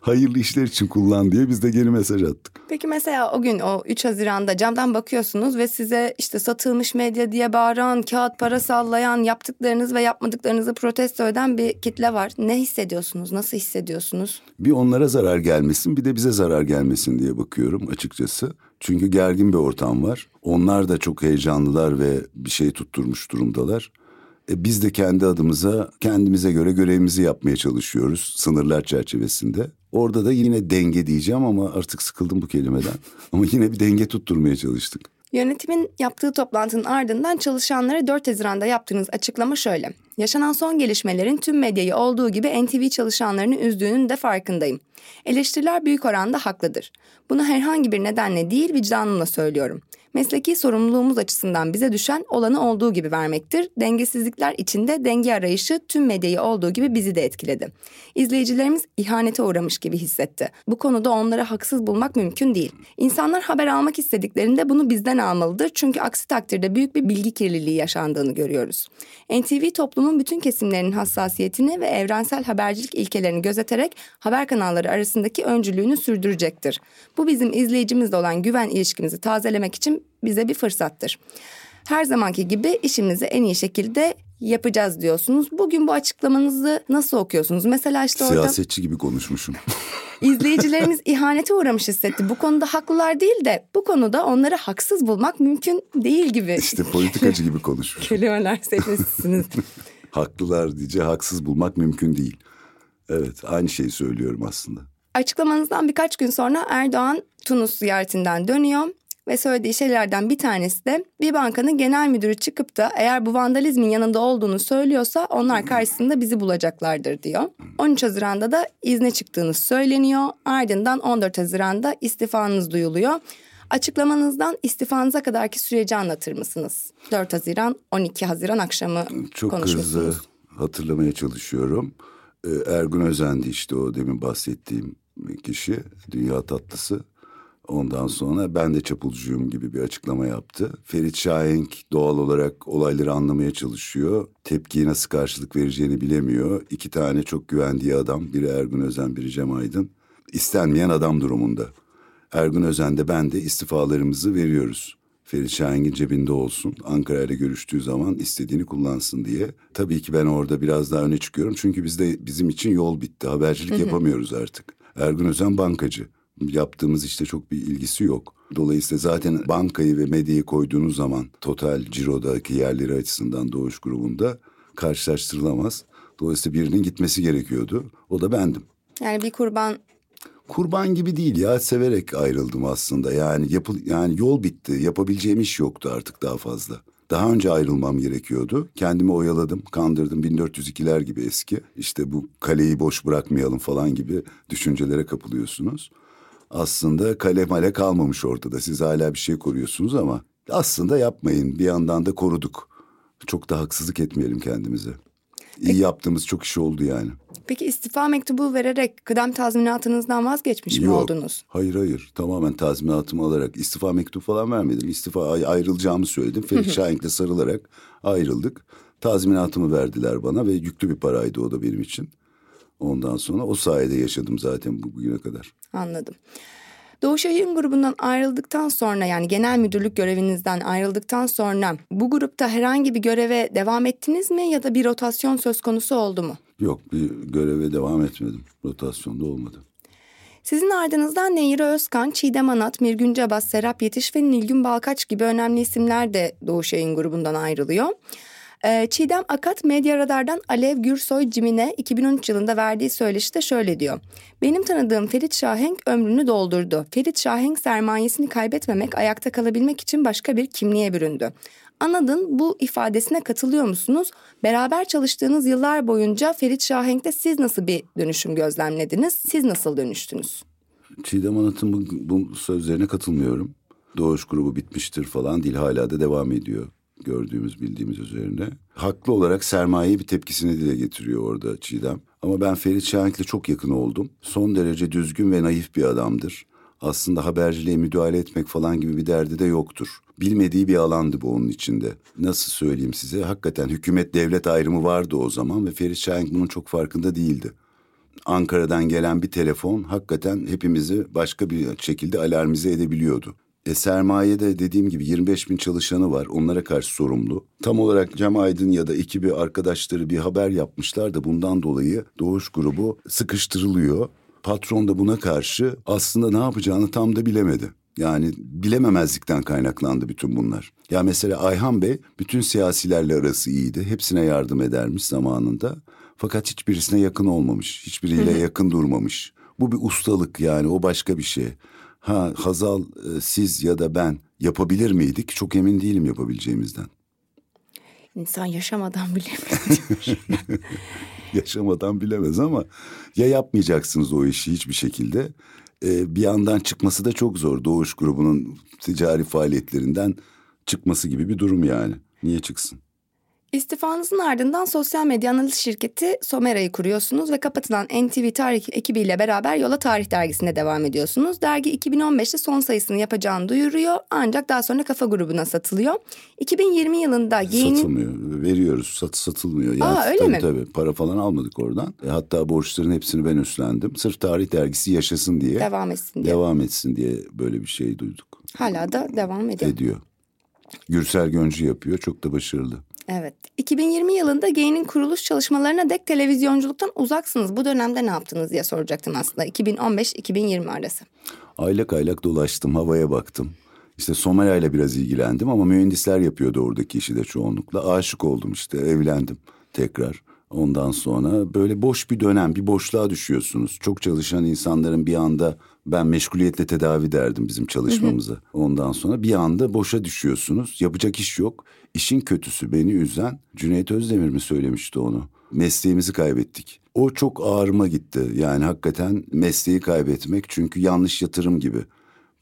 Hayırlı işler için kullan diye biz de geri mesaj attık. Peki mesela o gün o 3 Haziran'da camdan bakıyorsunuz ve size işte satılmış medya diye bağıran, kağıt para sallayan, yaptıklarınız ve yapmadıklarınızı protesto eden bir kitle var. Ne hissediyorsunuz? Nasıl hissediyorsunuz? Bir onlara zarar gelmesin bir de bize zarar gelmesin diye bakıyorum açıkçası. Çünkü gergin bir ortam var. Onlar da çok heyecanlılar ve bir şey tutturmuş durumdalar. E biz de kendi adımıza kendimize göre görevimizi yapmaya çalışıyoruz sınırlar çerçevesinde. Orada da yine denge diyeceğim ama artık sıkıldım bu kelimeden. ama yine bir denge tutturmaya çalıştık. Yönetimin yaptığı toplantının ardından çalışanlara 4 Haziran'da yaptığınız açıklama şöyle. Yaşanan son gelişmelerin tüm medyayı olduğu gibi NTV çalışanlarını üzdüğünün de farkındayım. Eleştiriler büyük oranda haklıdır. Bunu herhangi bir nedenle değil vicdanımla söylüyorum. Mesleki sorumluluğumuz açısından bize düşen olanı olduğu gibi vermektir. Dengesizlikler içinde denge arayışı tüm medyayı olduğu gibi bizi de etkiledi. İzleyicilerimiz ihanete uğramış gibi hissetti. Bu konuda onları haksız bulmak mümkün değil. İnsanlar haber almak istediklerinde bunu bizden almalıdır. Çünkü aksi takdirde büyük bir bilgi kirliliği yaşandığını görüyoruz. NTV toplumun bütün kesimlerinin hassasiyetini ve evrensel habercilik ilkelerini gözeterek haber kanalları arasındaki öncülüğünü sürdürecektir. Bu bizim izleyicimizle olan güven ilişkimizi tazelemek için bize bir fırsattır. Her zamanki gibi işimizi en iyi şekilde yapacağız diyorsunuz. Bugün bu açıklamanızı nasıl okuyorsunuz? Mesela işte orada... Siyasetçi gibi konuşmuşum. İzleyicilerimiz ihanete uğramış hissetti. Bu konuda haklılar değil de bu konuda onları haksız bulmak mümkün değil gibi. İşte politikacı gibi konuşmuş. Kelimeler seçmişsiniz. haklılar diyece haksız bulmak mümkün değil. Evet aynı şeyi söylüyorum aslında. Açıklamanızdan birkaç gün sonra Erdoğan Tunus ziyaretinden dönüyor ve söylediği şeylerden bir tanesi de bir bankanın genel müdürü çıkıp da eğer bu vandalizmin yanında olduğunu söylüyorsa onlar karşısında bizi bulacaklardır diyor. 13 Haziran'da da izne çıktığınız söyleniyor. Ardından 14 Haziran'da istifanız duyuluyor. Açıklamanızdan istifanıza kadarki süreci anlatır mısınız? 4 Haziran, 12 Haziran akşamı Çok hızlı hatırlamaya çalışıyorum. Ee, Ergun Özen'di işte o demin bahsettiğim kişi. Dünya tatlısı. Ondan sonra ben de çapulcuyum gibi bir açıklama yaptı. Ferit Şahenk doğal olarak olayları anlamaya çalışıyor. Tepkiye nasıl karşılık vereceğini bilemiyor. İki tane çok güvendiği adam, biri Ergun Özen, biri Cem Aydın. İstenmeyen adam durumunda. Ergun Özen de ben de istifalarımızı veriyoruz. Ferit Şahen'in cebinde olsun. Ankara ile görüştüğü zaman istediğini kullansın diye. Tabii ki ben orada biraz daha öne çıkıyorum. Çünkü bizde bizim için yol bitti. Habercilik yapamıyoruz artık. Ergun Özen bankacı yaptığımız işte çok bir ilgisi yok. Dolayısıyla zaten bankayı ve medyayı koyduğunuz zaman total cirodaki yerleri açısından Doğuş grubunda karşılaştırılamaz. Dolayısıyla birinin gitmesi gerekiyordu. O da bendim. Yani bir kurban kurban gibi değil ya severek ayrıldım aslında. Yani yapıl yani yol bitti. Yapabileceğim iş yoktu artık daha fazla. Daha önce ayrılmam gerekiyordu. Kendimi oyaladım, kandırdım. 1402'ler gibi eski. İşte bu kaleyi boş bırakmayalım falan gibi düşüncelere kapılıyorsunuz aslında kale male kalmamış ortada. Siz hala bir şey koruyorsunuz ama aslında yapmayın. Bir yandan da koruduk. Çok da haksızlık etmeyelim kendimize. İyi Peki, yaptığımız çok iş oldu yani. Peki istifa mektubu vererek kıdem tazminatınızdan vazgeçmiş Yok, mi oldunuz? Hayır hayır tamamen tazminatımı alarak istifa mektubu falan vermedim. İstifa ayrılacağımı söyledim. Ferit Şahink'le sarılarak ayrıldık. Tazminatımı verdiler bana ve yüklü bir paraydı o da benim için. Ondan sonra o sayede yaşadım zaten bugüne kadar. Anladım. Doğuş Yayın grubundan ayrıldıktan sonra yani genel müdürlük görevinizden ayrıldıktan sonra bu grupta herhangi bir göreve devam ettiniz mi ya da bir rotasyon söz konusu oldu mu? Yok bir göreve devam etmedim. Rotasyonda olmadı. Sizin ardınızdan Nehir Özkan, Çiğdem Anat, Mirgün Cabas, Serap Yetiş ve Nilgün Balkaç gibi önemli isimler de Doğuş Yayın grubundan ayrılıyor. Ee, Çiğdem Akat Medya Radar'dan Alev Gürsoy Cimine 2013 yılında verdiği söyleşide şöyle diyor. Benim tanıdığım Ferit Şahenk ömrünü doldurdu. Ferit Şahenk sermayesini kaybetmemek, ayakta kalabilmek için başka bir kimliğe büründü. Anad'ın bu ifadesine katılıyor musunuz? Beraber çalıştığınız yıllar boyunca Ferit Şahenk'te siz nasıl bir dönüşüm gözlemlediniz? Siz nasıl dönüştünüz? Çiğdem Anlat'ın bu, bu sözlerine katılmıyorum. Doğuş grubu bitmiştir falan değil hala da devam ediyor gördüğümüz bildiğimiz üzerine. Haklı olarak sermaye bir tepkisini dile getiriyor orada Çiğdem. Ama ben Ferit Şahink'le çok yakın oldum. Son derece düzgün ve naif bir adamdır. Aslında haberciliğe müdahale etmek falan gibi bir derdi de yoktur. Bilmediği bir alandı bu onun içinde. Nasıl söyleyeyim size? Hakikaten hükümet devlet ayrımı vardı o zaman ve Ferit Şahink bunun çok farkında değildi. Ankara'dan gelen bir telefon hakikaten hepimizi başka bir şekilde alarmize edebiliyordu. E, sermayede dediğim gibi 25 bin çalışanı var. Onlara karşı sorumlu. Tam olarak Cem Aydın ya da ekibi arkadaşları bir haber yapmışlar da bundan dolayı Doğuş grubu sıkıştırılıyor. Patron da buna karşı aslında ne yapacağını tam da bilemedi. Yani bilememezlikten kaynaklandı bütün bunlar. Ya mesela Ayhan Bey bütün siyasilerle arası iyiydi. Hepsine yardım edermiş zamanında. Fakat hiçbirisine yakın olmamış. Hiçbiriyle yakın durmamış. Bu bir ustalık yani o başka bir şey. Ha Hazal e, siz ya da ben yapabilir miydik? Çok emin değilim yapabileceğimizden. İnsan yaşamadan bilemez. yaşamadan bilemez ama ya yapmayacaksınız o işi hiçbir şekilde. Ee, bir yandan çıkması da çok zor. Doğuş grubunun ticari faaliyetlerinden çıkması gibi bir durum yani. Niye çıksın? İstifanızın ardından sosyal medya analiz şirketi Somera'yı kuruyorsunuz ve kapatılan NTV Tarih ekibiyle beraber Yola Tarih dergisine devam ediyorsunuz. Dergi 2015'te son sayısını yapacağını duyuruyor ancak daha sonra Kafa grubuna satılıyor. 2020 yılında yeni... Satılmıyor, veriyoruz, sat, satılmıyor. Yani, Aa öyle tabii, mi? Tabii, para falan almadık oradan. E, hatta borçların hepsini ben üstlendim. Sırf Tarih dergisi yaşasın diye. Devam etsin diye. Devam etsin diye böyle bir şey duyduk. Hala da devam ediyor. Ediyor. Gürsel Göncü yapıyor, çok da başarılı. Evet. 2020 yılında Gain'in kuruluş çalışmalarına dek televizyonculuktan uzaksınız. Bu dönemde ne yaptınız diye soracaktım aslında. 2015-2020 arası. Aylak aylak dolaştım, havaya baktım. İşte Somaya ile biraz ilgilendim ama mühendisler yapıyordu oradaki işi de çoğunlukla. Aşık oldum işte, evlendim tekrar. Ondan sonra böyle boş bir dönem, bir boşluğa düşüyorsunuz. Çok çalışan insanların bir anda ben meşguliyetle tedavi derdim bizim çalışmamıza. Ondan sonra bir anda boşa düşüyorsunuz. Yapacak iş yok. İşin kötüsü beni üzen Cüneyt Özdemir mi söylemişti onu? Mesleğimizi kaybettik. O çok ağrıma gitti. Yani hakikaten mesleği kaybetmek çünkü yanlış yatırım gibi.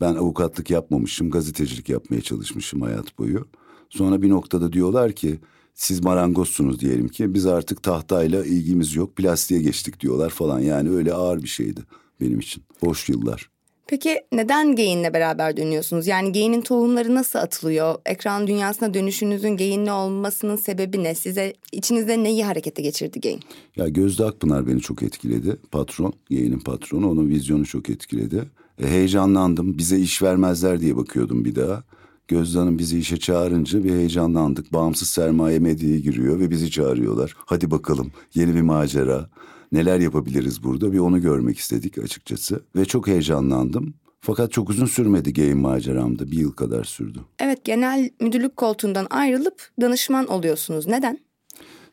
Ben avukatlık yapmamışım, gazetecilik yapmaya çalışmışım hayat boyu. Sonra bir noktada diyorlar ki siz marangozsunuz diyelim ki biz artık tahtayla ilgimiz yok plastiğe geçtik diyorlar falan. Yani öyle ağır bir şeydi benim için. Boş yıllar. Peki neden Geyin'le beraber dönüyorsunuz? Yani Geyin'in tohumları nasıl atılıyor? Ekran dünyasına dönüşünüzün Geyin'le olmasının sebebi ne? Size içinizde neyi harekete geçirdi Geyin? Ya Gözde Akpınar beni çok etkiledi. Patron, Geyin'in patronu. Onun vizyonu çok etkiledi. E, heyecanlandım. Bize iş vermezler diye bakıyordum bir daha. Gözde Hanım bizi işe çağırınca bir heyecanlandık. Bağımsız sermaye medyaya giriyor ve bizi çağırıyorlar. Hadi bakalım yeni bir macera. Neler yapabiliriz burada bir onu görmek istedik açıkçası. Ve çok heyecanlandım. Fakat çok uzun sürmedi game maceramda. Bir yıl kadar sürdü. Evet genel müdürlük koltuğundan ayrılıp danışman oluyorsunuz. Neden?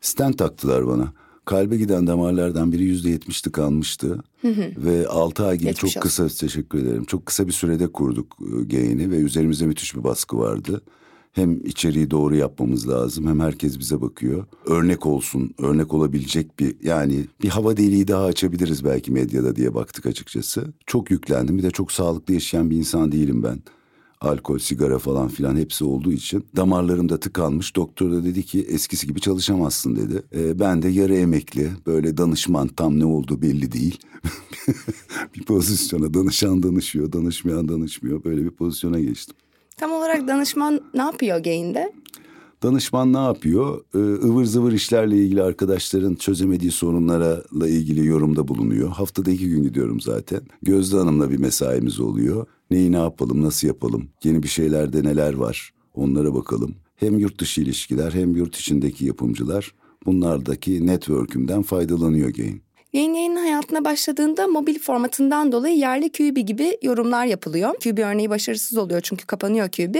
Stent taktılar bana. Kalbe giden damarlardan biri yüzde yetmiş tıkanmıştı. Hı hı. Ve altı ay gibi Geçmiş çok kısa teşekkür ederim. Çok kısa bir sürede kurduk e, gayini ve üzerimizde müthiş bir baskı vardı. Hem içeriği doğru yapmamız lazım hem herkes bize bakıyor. Örnek olsun, örnek olabilecek bir yani bir hava deliği daha açabiliriz belki medyada diye baktık açıkçası. Çok yüklendim bir de çok sağlıklı yaşayan bir insan değilim ben alkol, sigara falan filan hepsi olduğu için damarlarımda tıkanmış. Doktor da dedi ki eskisi gibi çalışamazsın dedi. E, ben de yarı emekli böyle danışman tam ne olduğu belli değil. bir pozisyona danışan danışıyor, danışmayan danışmıyor böyle bir pozisyona geçtim. Tam olarak danışman ne yapıyor Gain'de? Danışman ne yapıyor? Ee, ıvır zıvır işlerle ilgili arkadaşların çözemediği sorunlarla ilgili yorumda bulunuyor. Haftada iki gün gidiyorum zaten. Gözde Hanım'la bir mesaimiz oluyor. Neyi ne yapalım, nasıl yapalım? Yeni bir şeylerde neler var? Onlara bakalım. Hem yurt dışı ilişkiler hem yurt içindeki yapımcılar bunlardaki network'ümden faydalanıyor Gain. Yayın yayın hayatına başladığında mobil formatından dolayı yerli QB gibi yorumlar yapılıyor. QB örneği başarısız oluyor çünkü kapanıyor QB.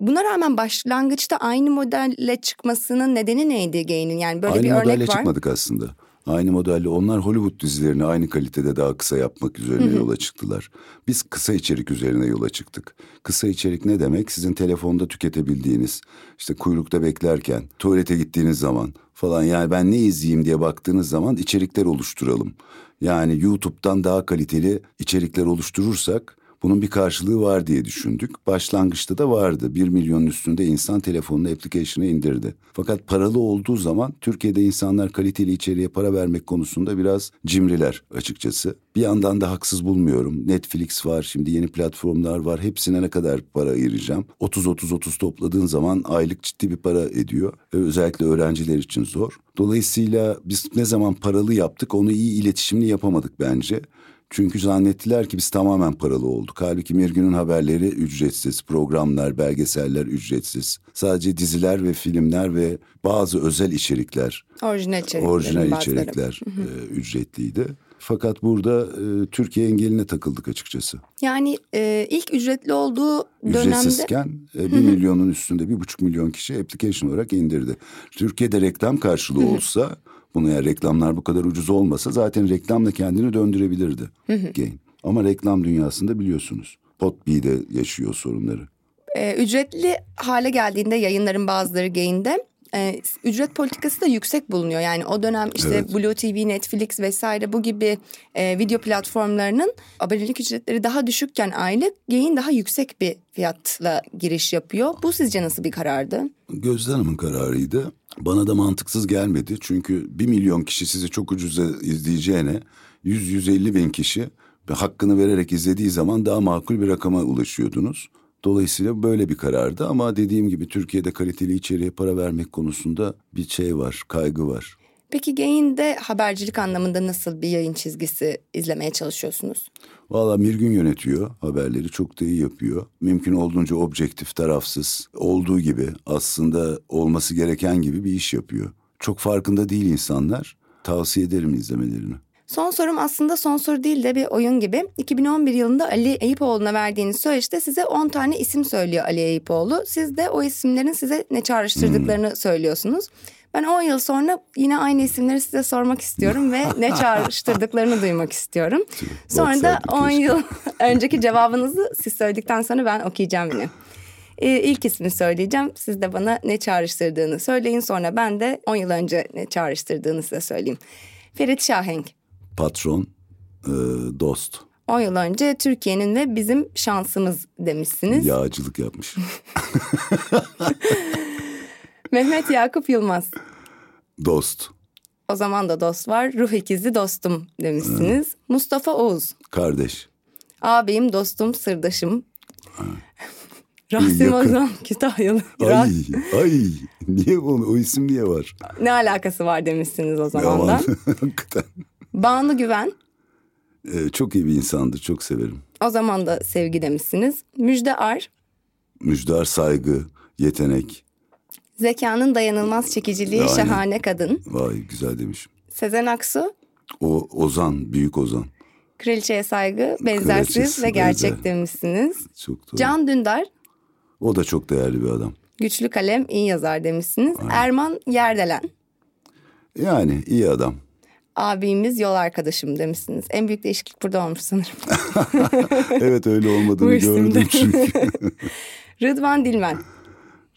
Buna rağmen başlangıçta aynı modelle çıkmasının nedeni neydi Gain'in? Yani böyle aynı bir örnek var. Aynı modelle çıkmadık aslında. Aynı modelle onlar Hollywood dizilerini aynı kalitede daha kısa yapmak üzerine yola çıktılar. Biz kısa içerik üzerine yola çıktık. Kısa içerik ne demek? Sizin telefonda tüketebildiğiniz, işte kuyrukta beklerken, tuvalete gittiğiniz zaman falan yani ben ne izleyeyim diye baktığınız zaman içerikler oluşturalım. Yani YouTube'dan daha kaliteli içerikler oluşturursak bunun bir karşılığı var diye düşündük. Başlangıçta da vardı. Bir milyonun üstünde insan telefonunu application'a indirdi. Fakat paralı olduğu zaman Türkiye'de insanlar kaliteli içeriğe para vermek konusunda biraz cimriler açıkçası. Bir yandan da haksız bulmuyorum. Netflix var, şimdi yeni platformlar var. Hepsine ne kadar para ayıracağım? 30-30-30 topladığın zaman aylık ciddi bir para ediyor. Özellikle öğrenciler için zor. Dolayısıyla biz ne zaman paralı yaptık onu iyi iletişimli yapamadık bence. Çünkü zannettiler ki biz tamamen paralı olduk. Halbuki Mirgün'ün haberleri ücretsiz, programlar, belgeseller ücretsiz. Sadece diziler ve filmler ve bazı özel içerikler, orijinal içerikler, orijinal içerikler e, ücretliydi. Fakat burada e, Türkiye engeline takıldık açıkçası. Yani e, ilk ücretli olduğu dönemde... Ücretsizken e, bir milyonun üstünde bir buçuk milyon kişi application olarak indirdi. Türkiye'de reklam karşılığı olsa bunu yani reklamlar bu kadar ucuz olmasa zaten reklamla kendini döndürebilirdi Gain. Ama reklam dünyasında biliyorsunuz Potbee'de yaşıyor sorunları. Ee, ücretli hale geldiğinde yayınların bazıları Gain'de e, ücret politikası da yüksek bulunuyor. Yani o dönem işte evet. Blue TV, Netflix vesaire bu gibi e, video platformlarının abonelik ücretleri daha düşükken aylık Gain daha yüksek bir fiyatla giriş yapıyor. Bu sizce nasıl bir karardı? Gözde Hanım'ın kararıydı. Bana da mantıksız gelmedi. Çünkü bir milyon kişi sizi çok ucuza izleyeceğine 100-150 bin kişi hakkını vererek izlediği zaman daha makul bir rakama ulaşıyordunuz. Dolayısıyla böyle bir karardı ama dediğim gibi Türkiye'de kaliteli içeriğe para vermek konusunda bir şey var, kaygı var. Peki Gain'de habercilik anlamında nasıl bir yayın çizgisi izlemeye çalışıyorsunuz? Valla Mirgün yönetiyor haberleri çok da iyi yapıyor. Mümkün olduğunca objektif, tarafsız olduğu gibi aslında olması gereken gibi bir iş yapıyor. Çok farkında değil insanlar. Tavsiye ederim izlemelerini. Son sorum aslında son soru değil de bir oyun gibi. 2011 yılında Ali Eyüpoğlu'na verdiğiniz söyleşte size 10 tane isim söylüyor Ali Eyüpoğlu. Siz de o isimlerin size ne çağrıştırdıklarını hmm. söylüyorsunuz. Ben 10 yıl sonra yine aynı isimleri size sormak istiyorum ve ne çağrıştırdıklarını duymak istiyorum. Sonra da 10 yıl önceki cevabınızı siz söyledikten sonra ben okuyacağım yine. Ee, ilk ismi söyleyeceğim. Siz de bana ne çağrıştırdığını söyleyin. Sonra ben de 10 yıl önce ne çağrıştırdığını size söyleyeyim. Ferit Şahenk. Patron, e, dost. 10 yıl önce Türkiye'nin ve bizim şansımız demişsiniz. Yağcılık yapmış. Mehmet Yakup Yılmaz. Dost. O zaman da dost var. Ruh ikizi dostum demişsiniz. Ha. Mustafa Oğuz. Kardeş. Abim, dostum, sırdaşım. Rasim Ozan Kütahyalı. Ay, ay. Niye bu? O isim niye var? Ne alakası var demişsiniz o zamandan. Hakikaten. Banu Güven. Ee, çok iyi bir insandır. Çok severim. O zaman da sevgi demişsiniz. Müjde Ar. Müjde Ar saygı, yetenek. Zekanın dayanılmaz çekiciliği Aynen. şahane kadın. Vay güzel demişim. Sezen Aksu. O Ozan, büyük Ozan. Kraliçeye saygı, benzersiz Kraliçesi, ve gerçek benzer. demişsiniz. Çok doğru. Can Dündar. O da çok değerli bir adam. Güçlü kalem, iyi yazar demişsiniz. Aynen. Erman Yerdelen. Yani iyi adam. Abimiz yol arkadaşım demişsiniz. En büyük değişiklik burada olmuş sanırım. evet öyle olmadığını gördüm çünkü. Rıdvan Dilmen.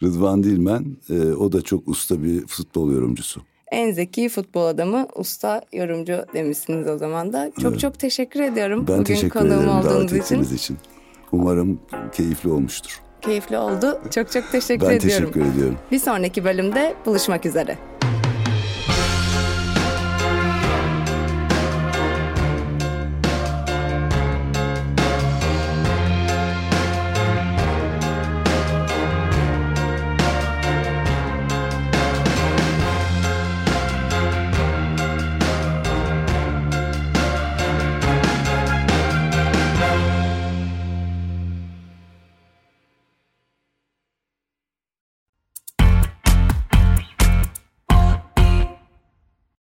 Rıdvan Dilmen e, o da çok usta bir futbol yorumcusu. En zeki futbol adamı, usta yorumcu demişsiniz o zaman da. Çok evet. çok teşekkür ediyorum ben bugün teşekkür ederim olduğunuz için. için. Umarım keyifli olmuştur. Keyifli oldu. Çok çok teşekkür ben ediyorum. Ben teşekkür ediyorum. Bir sonraki bölümde buluşmak üzere.